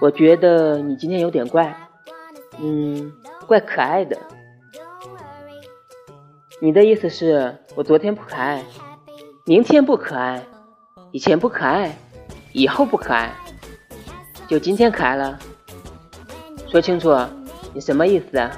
我觉得你今天有点怪，嗯，怪可爱的。你的意思是我昨天不可爱，明天不可爱，以前不可爱，以后不可爱，就今天可爱了。说清楚你什么意思啊。